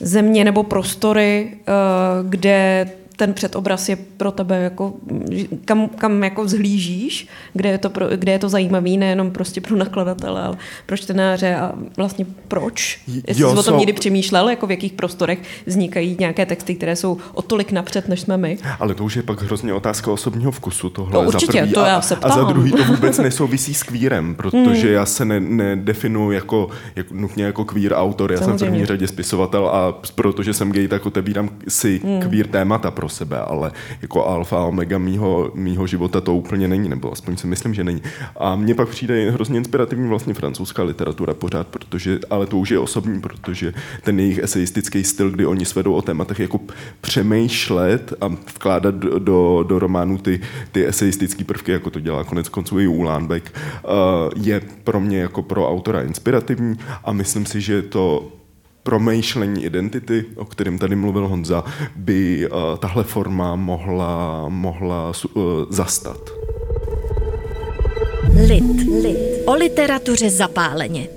země nebo prostory, uh, kde ten předobraz je pro tebe jako, kam, kam jako vzhlížíš, kde je, to pro, kde je to zajímavý, nejenom prostě pro nakladatele, ale pro čtenáře a vlastně proč? Jestli Jo, jsi o tom jsou- někdy přemýšlel, jako v jakých prostorech vznikají nějaké texty, které jsou o tolik napřed, než jsme my? Ale to už je pak hrozně otázka osobního vkusu tohle. No určitě, za prvý. to a, já se A za ptám. druhý to vůbec nesouvisí s queerem, protože hmm. já se ne, nedefinuji jako, jako, nutně jako queer autor. Já jsem v Samozřejmě. první řadě spisovatel a protože jsem gay, tak otevírám si hmm. queer témata pro sebe, ale jako alfa a omega mýho, mýho života to úplně není, nebo aspoň si myslím, že není. A mně pak přijde hrozně inspirativní vlastně francouzská literatura pořád, protože, ale to už je osobní, protože ten jejich eseistický styl, kdy oni svedou o tématech jako přemýšlet a vkládat do, do, do románu ty, ty eseistické prvky, jako to dělá konec konců i Ulánbek, je pro mě jako pro autora inspirativní a myslím si, že to promýšlení identity, o kterém tady mluvil Honza, by uh, tahle forma mohla, mohla uh, zastat. Lit. Lit. O literatuře zapáleně.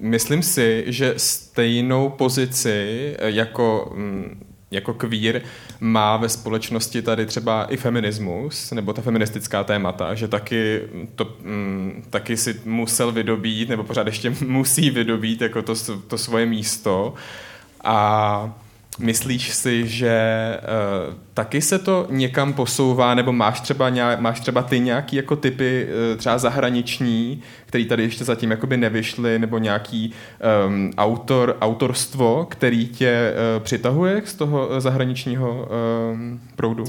myslím si, že stejnou pozici jako mm, jako queer má ve společnosti tady třeba i feminismus, nebo ta feministická témata, že taky, to, mm, taky si musel vydobít, nebo pořád ještě musí vydobít jako to, to svoje místo. A Myslíš si, že uh, taky se to někam posouvá, nebo máš třeba, nějak, máš třeba ty nějaký jako typy uh, třeba zahraniční, který tady ještě zatím jakoby nevyšly, nebo nějaký um, autor, autorstvo, který tě uh, přitahuje z toho zahraničního um, proudu?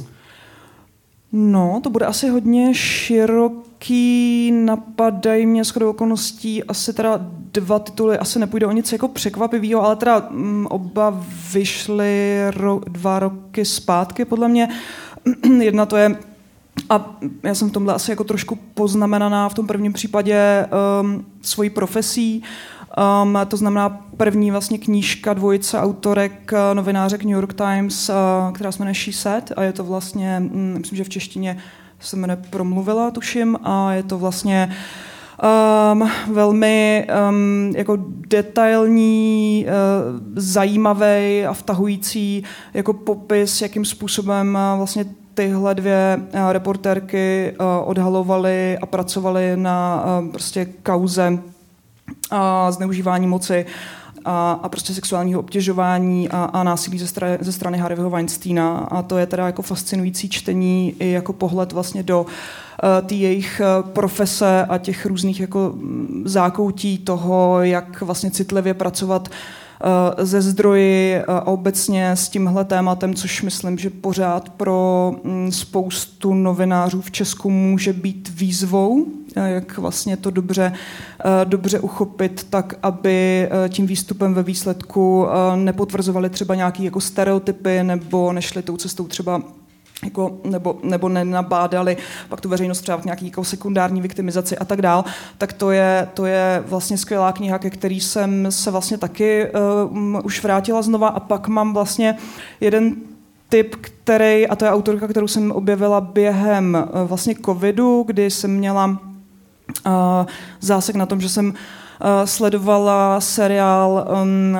No, to bude asi hodně široký, napadají mě shodou okolností asi teda dva tituly, asi nepůjde o nic jako překvapivého, ale teda mm, oba vyšly ro, dva roky zpátky podle mě. Jedna to je a já jsem v tomhle asi jako trošku poznamenaná v tom prvním případě um, svojí profesí. Um, to znamená první vlastně knížka dvojice autorek uh, novinářek New York Times, uh, která se jmenuje She Said a je to vlastně, um, myslím, že v češtině se jmenuje Promluvila, tuším, a je to vlastně um, velmi um, jako detailní, uh, zajímavý a vtahující jako popis, jakým způsobem uh, vlastně tyhle dvě uh, reportérky uh, odhalovaly a pracovaly na uh, prostě kauze a zneužívání moci a, a prostě sexuálního obtěžování a, a násilí ze, strany, ze strany Harveyho Weinsteina. A to je teda jako fascinující čtení i jako pohled vlastně do uh, té jejich uh, profese a těch různých jako mm, zákoutí toho, jak vlastně citlivě pracovat uh, Eh, ze zdroji eh, a obecně s tímhle tématem, což myslím, že pořád pro mm, spoustu novinářů v Česku může být výzvou, eh, jak vlastně to dobře, dobře uchopit, tak aby tím výstupem ve výsledku nepotvrzovali třeba nějaké jako stereotypy nebo nešli tou cestou třeba jako, nebo, nebo nenabádali pak tu veřejnost třeba v nějaký jako sekundární viktimizaci a tak dál, tak to je, to je vlastně skvělá kniha, ke který jsem se vlastně taky uh, už vrátila znova. A pak mám vlastně jeden typ, který, a to je autorka, kterou jsem objevila během uh, vlastně covidu, kdy jsem měla uh, zásek na tom, že jsem uh, sledovala seriál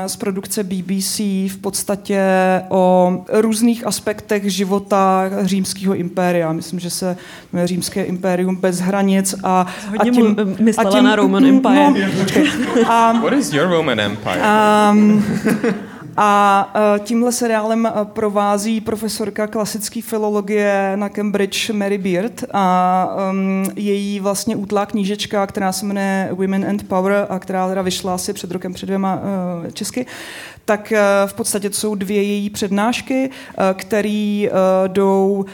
z produkce BBC v podstatě o různých aspektech života římského impéria. Myslím, že se římské impérium bez hranic a, a tím, myslela a tím, na Roman Empire. No, a, What is your Roman Empire? Um, a e, tímhle seriálem e, provází profesorka klasické filologie na Cambridge Mary Beard. A um, její vlastně útlá knížečka, která se jmenuje Women and Power a která teda vyšla asi před rokem, před dvěma uh, česky, tak uh, v podstatě jsou dvě její přednášky, uh, které uh, jdou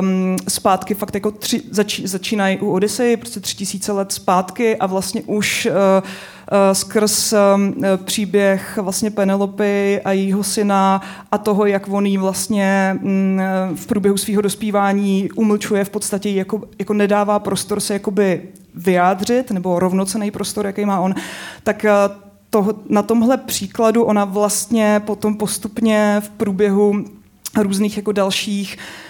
um, zpátky fakt jako tři, zač, začínají u Odyssey, prostě tři tisíce let zpátky a vlastně už uh, skrz um, příběh vlastně Penelopy a jejího syna a toho, jak on jí vlastně um, v průběhu svého dospívání umlčuje, v podstatě jako, jako nedává prostor se jakoby vyjádřit, nebo rovnocený prostor, jaký má on, tak to, na tomhle příkladu ona vlastně potom postupně v průběhu různých jako dalších uh, Eh,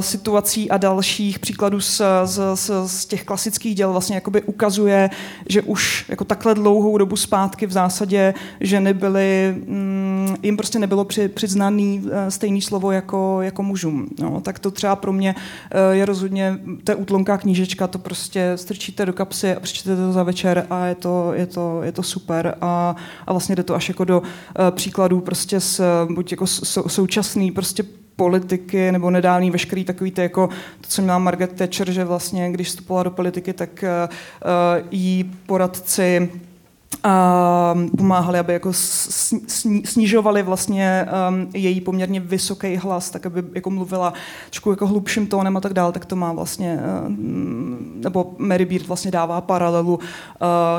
situací a dalších příkladů z, z, z, z těch klasických děl vlastně jakoby ukazuje, že už jako takhle dlouhou dobu zpátky v zásadě ženy byly, mm, jim prostě nebylo při, přiznaný eh, stejný slovo jako, jako mužům. No, tak to třeba pro mě eh, je rozhodně, to je útlonká knížečka, to prostě strčíte do kapsy a přečtěte to za večer a je to, je to, je to super a, a vlastně jde to až jako do příkladů prostě s, buď jako sou, současný prostě politiky nebo nedávný veškerý takový to, jako to, co měla Margaret Thatcher, že vlastně, když vstupovala do politiky, tak uh, jí poradci a pomáhali, aby jako snižovali vlastně její poměrně vysoký hlas, tak aby jako mluvila trošku jako hlubším tónem a tak dále, tak to má vlastně, um, nebo Mary Beard vlastně dává paralelu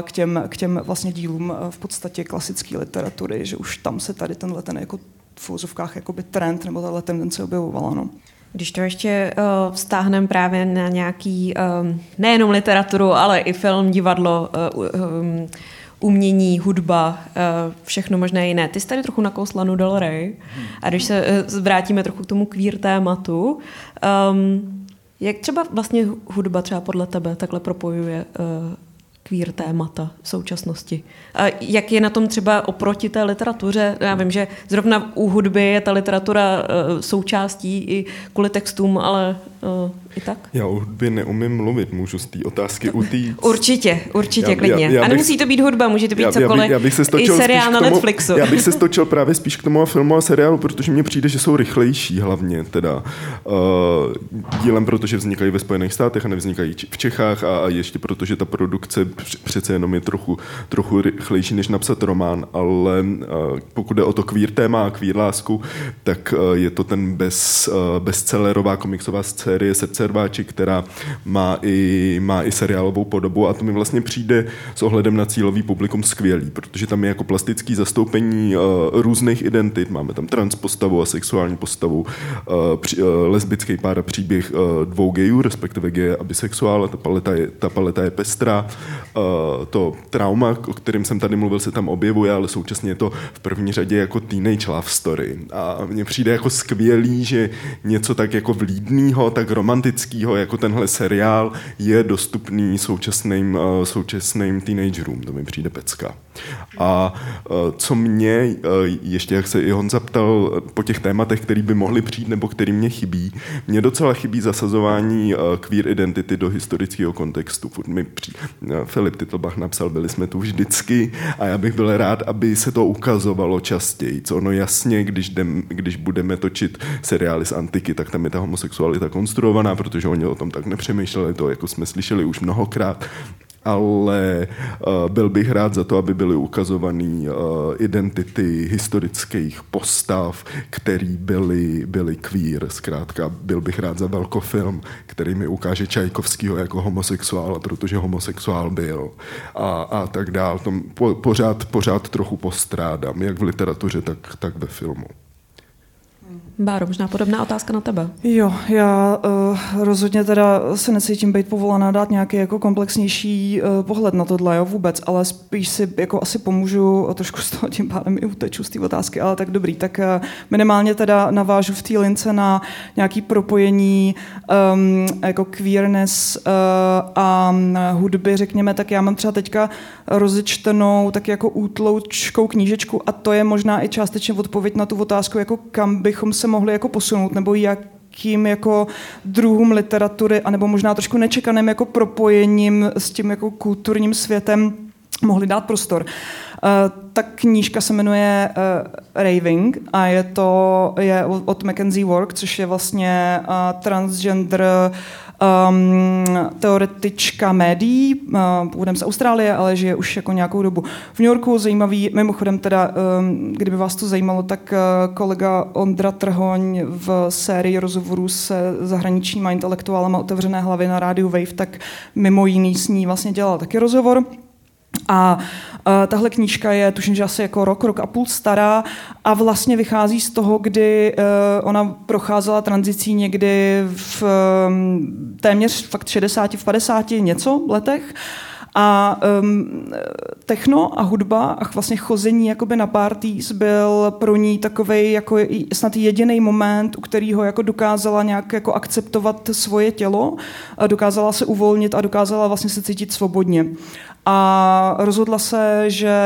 k, těm, k těm vlastně dílům v podstatě klasické literatury, že už tam se tady tenhle ten jako v úzovkách trend nebo tahle tendence objevovala. No. Když to ještě uh, vztáhneme právě na nějaký um, nejenom literaturu, ale i film, divadlo, uh, um, umění, hudba, uh, všechno možné jiné. Ty jsi tady trochu nakousla Del Rey. A když se uh, vrátíme trochu k tomu queer tématu, um, jak třeba vlastně hudba třeba podle tebe takhle propojuje uh, queer témata v současnosti. A jak je na tom třeba oproti té literatuře? Já vím, že zrovna u hudby je ta literatura uh, součástí i kvůli textům, ale uh, i tak? Já o hudbě neumím mluvit, můžu z té otázky utýct. Určitě, určitě, já, klidně. Já, já bych, a nemusí to být hudba, může to být já, cokoliv. Já bych, já bych se stočil I seriál na tomu, Netflixu. Já bych se stočil právě spíš k tomu filmu a seriálu, protože mně přijde, že jsou rychlejší hlavně teda uh, dílem, protože vznikají ve Spojených státech a nevznikají v Čechách a, a ještě protože ta produkce přece jenom je trochu, trochu rychlejší, než napsat román, ale uh, pokud jde o to queer téma a queer lásku, tak uh, je to ten bez, uh, bestsellerová komiksová série Srdce rváči, která má i, má i seriálovou podobu a to mi vlastně přijde s ohledem na cílový publikum skvělý, protože tam je jako plastický zastoupení uh, různých identit, máme tam trans postavu a sexuální postavu, uh, při, uh, lesbický pár a příběh uh, dvou gejů, respektive geje a bisexuála, ta paleta je, ta paleta je pestrá, uh, to trauma, o kterém jsem tady mluvil, se tam objevuje, ale současně je to v první řadě jako teenage love story. A mně přijde jako skvělý, že něco tak jako vlídnýho, tak romantického, jako tenhle seriál, je dostupný současným, uh, současným teenagerům. To mi přijde pecka. A uh, co mě, uh, ještě jak se i Honza ptal po těch tématech, který by mohly přijít nebo který mě chybí, mě docela chybí zasazování queer identity do historického kontextu. Mi při... Filip Titlbach napsal, byli jsme tu vždycky a já bych byl rád, aby se to ukazovalo častěji. Co ono jasně, když, jdem, když budeme točit seriály z antiky, tak tam je ta homosexualita konstruovaná, protože oni o tom tak nepřemýšleli, to jako jsme slyšeli už mnohokrát ale uh, byl bych rád za to, aby byly ukazované uh, identity historických postav, který byly, byly queer. Zkrátka, byl bych rád za velkofilm, který mi ukáže Čajkovského jako homosexuála, protože homosexuál byl a, a tak dál. Tom po, pořád, pořád trochu postrádám, jak v literatuře, tak, tak ve filmu. Báro, možná podobná otázka na tebe. Jo, já uh, rozhodně teda se necítím být povolaná dát nějaký jako komplexnější uh, pohled na tohle, jo, vůbec, ale spíš si jako asi pomůžu, trošku z toho tím pádem i uteču z té otázky, ale tak dobrý, tak uh, minimálně teda navážu v té lince na nějaký propojení um, jako queerness uh, a hudby, řekněme, tak já mám třeba teďka rozečtenou tak jako útloučkou knížečku a to je možná i částečně odpověď na tu otázku, jako kam bychom se mohli jako posunout, nebo jak jakým jako druhům literatury, anebo možná trošku nečekaným jako propojením s tím jako kulturním světem mohli dát prostor. Uh, ta knížka se jmenuje uh, Raving a je to je od Mackenzie Work, což je vlastně uh, transgender um, teoretička médií, uh, původem z Austrálie, ale žije už jako nějakou dobu v New Yorku. Zajímavý, mimochodem teda, um, kdyby vás to zajímalo, tak uh, kolega Ondra Trhoň v sérii rozhovorů se zahraničníma intelektuálama otevřené hlavy na rádiu Wave, tak mimo jiný s ní vlastně dělal taky rozhovor. A uh, tahle knížka je, tuším, že asi jako rok, rok a půl stará a vlastně vychází z toho, kdy uh, ona procházela tranzicí někdy v um, téměř fakt 60, v 50 něco letech. A um, techno a hudba a vlastně chození jakoby na parties byl pro ní takový jako snad jediný moment, u kterého jako dokázala nějak jako akceptovat svoje tělo, dokázala se uvolnit a dokázala vlastně se cítit svobodně a rozhodla se, že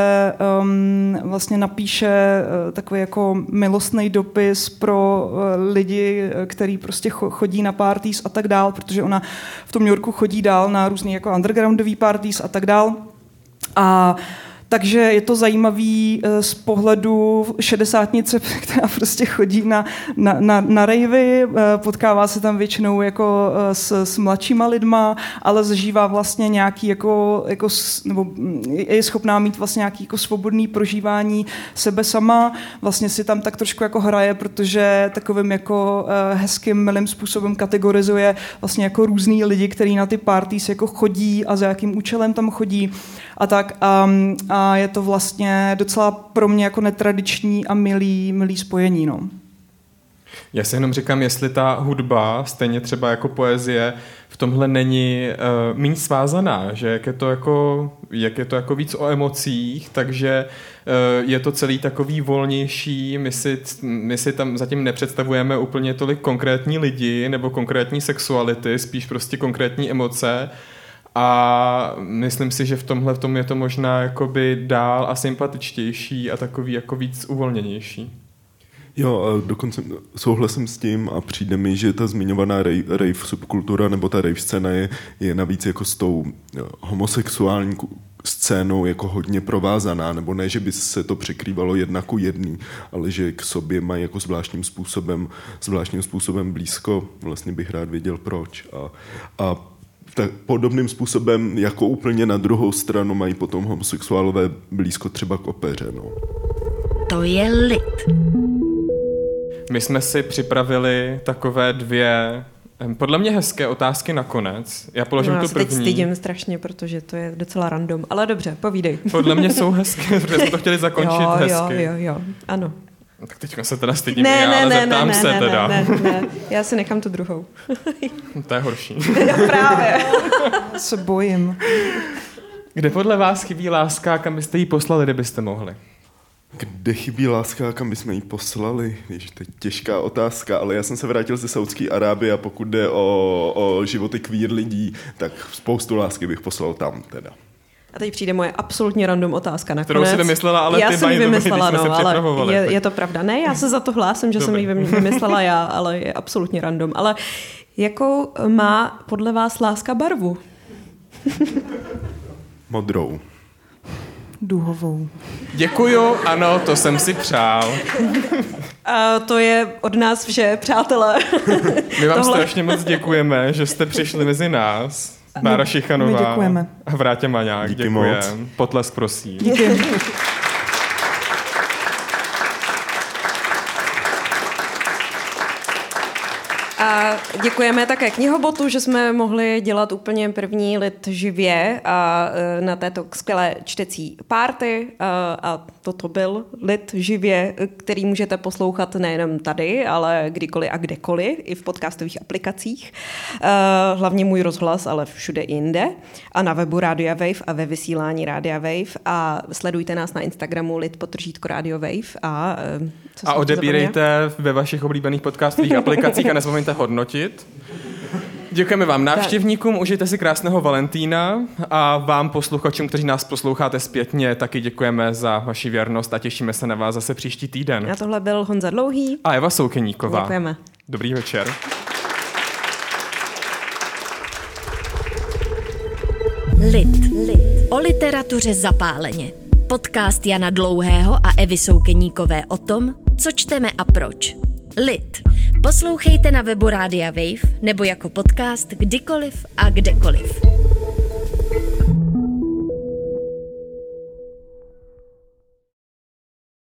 um, vlastně napíše uh, takový jako milostný dopis pro uh, lidi, který prostě chodí na parties a tak dál, protože ona v tom New Yorku chodí dál na různý jako undergroundový parties a tak dál. A uh, takže je to zajímavý eh, z pohledu šedesátnice, která prostě chodí na, na, na, na rejvy, eh, potkává se tam většinou jako eh, s, s mladšíma lidma, ale zažívá vlastně nějaký jako, jako nebo mm, je schopná mít vlastně nějaký jako svobodný prožívání sebe sama. Vlastně si tam tak trošku jako hraje, protože takovým jako hezkým, milým způsobem kategorizuje vlastně jako různý lidi, kteří na ty parties jako chodí a za jakým účelem tam chodí a tak. A, a je to vlastně docela pro mě jako netradiční a milý, milý spojení. No. Já si jenom říkám, jestli ta hudba, stejně třeba jako poezie, v tomhle není uh, méně svázaná, že jak je to jako, jak je to jako víc o emocích, takže uh, je to celý takový volnější, my si, my si tam zatím nepředstavujeme úplně tolik konkrétní lidi nebo konkrétní sexuality, spíš prostě konkrétní emoce A myslím si, že v tomhle v tom je to možná jakoby dál a sympatičtější a takový jako víc uvolněnější. Jo, dokonce souhlasím s tím a přijde mi, že ta zmiňovaná rave, rave subkultura nebo ta rave scéna je, je navíc jako s tou homosexuální scénou jako hodně provázaná, nebo ne, že by se to překrývalo jedna ku jedný, ale že k sobě mají jako zvláštním způsobem, zvláštním způsobem blízko. Vlastně bych rád věděl proč. A, a tak podobným způsobem, jako úplně na druhou stranu, mají potom homosexuálové blízko třeba k opeře. No. To je lid. My jsme si připravili takové dvě podle mě hezké otázky nakonec. Já položím no, tu první. teď stydím strašně, protože to je docela random. Ale dobře, povídej. Podle mě jsou hezké, protože jsme to chtěli zakončit jo, hezky. Jo, jo, jo, ano. Tak teď se teda stydím ne, já, ne, ale ne, zeptám ne, se ne, teda. Ne, ne, ne, já si nechám tu druhou. to je horší. já právě. Se bojím. Kde podle vás chybí láska, kam byste ji poslali, kdybyste mohli? Kde chybí láska, kam bychom ji poslali? Ježiš, to je těžká otázka, ale já jsem se vrátil ze Saudské Arábie a pokud jde o, o životy queer lidí, tak spoustu lásky bych poslal tam teda. A teď přijde moje absolutně random otázka nakonec. Kterou si vymyslela, ale já ty jsem ji vymyslela, no, ale je, je, to pravda. Ne, já se za to hlásím, že Dobrý. jsem ji vymyslela já, ale je absolutně random. Ale jakou má podle vás láska barvu? Modrou. Duhovou. Děkuju, ano, to jsem si přál. A to je od nás vše, přátelé. My vám Tohle... strašně moc děkujeme, že jste přišli mezi nás. Bára Šichanová My děkujeme. a Vrátě Maňák. Díky děkujem. moc. Potlesk, prosím. Díky. A děkujeme také knihobotu, že jsme mohli dělat úplně první lid živě a e, na této skvělé čtecí párty. A, a toto byl lid živě, který můžete poslouchat nejenom tady, ale kdykoliv a kdekoliv, i v podcastových aplikacích. A hlavně můj rozhlas, ale všude jinde. A na webu Rádia Wave a ve vysílání Rádia Wave. A sledujte nás na Instagramu lid potržítko Radio Wave. A, e, a odebírejte ve vašich oblíbených podcastových aplikacích a nezapomeňte hodnotit. Děkujeme vám návštěvníkům, užijte si krásného Valentína a vám posluchačům, kteří nás posloucháte zpětně, taky děkujeme za vaši věrnost a těšíme se na vás zase příští týden. A tohle byl Honza Dlouhý. A Eva Soukeníková. Děkujeme. Dobrý večer. Lid. Lid. O literatuře zapáleně. Podcast Jana Dlouhého a Evy Soukeníkové o tom, co čteme a proč. Lid. Poslouchejte na webu Rádia Wave nebo jako podcast kdykoliv a kdekoliv.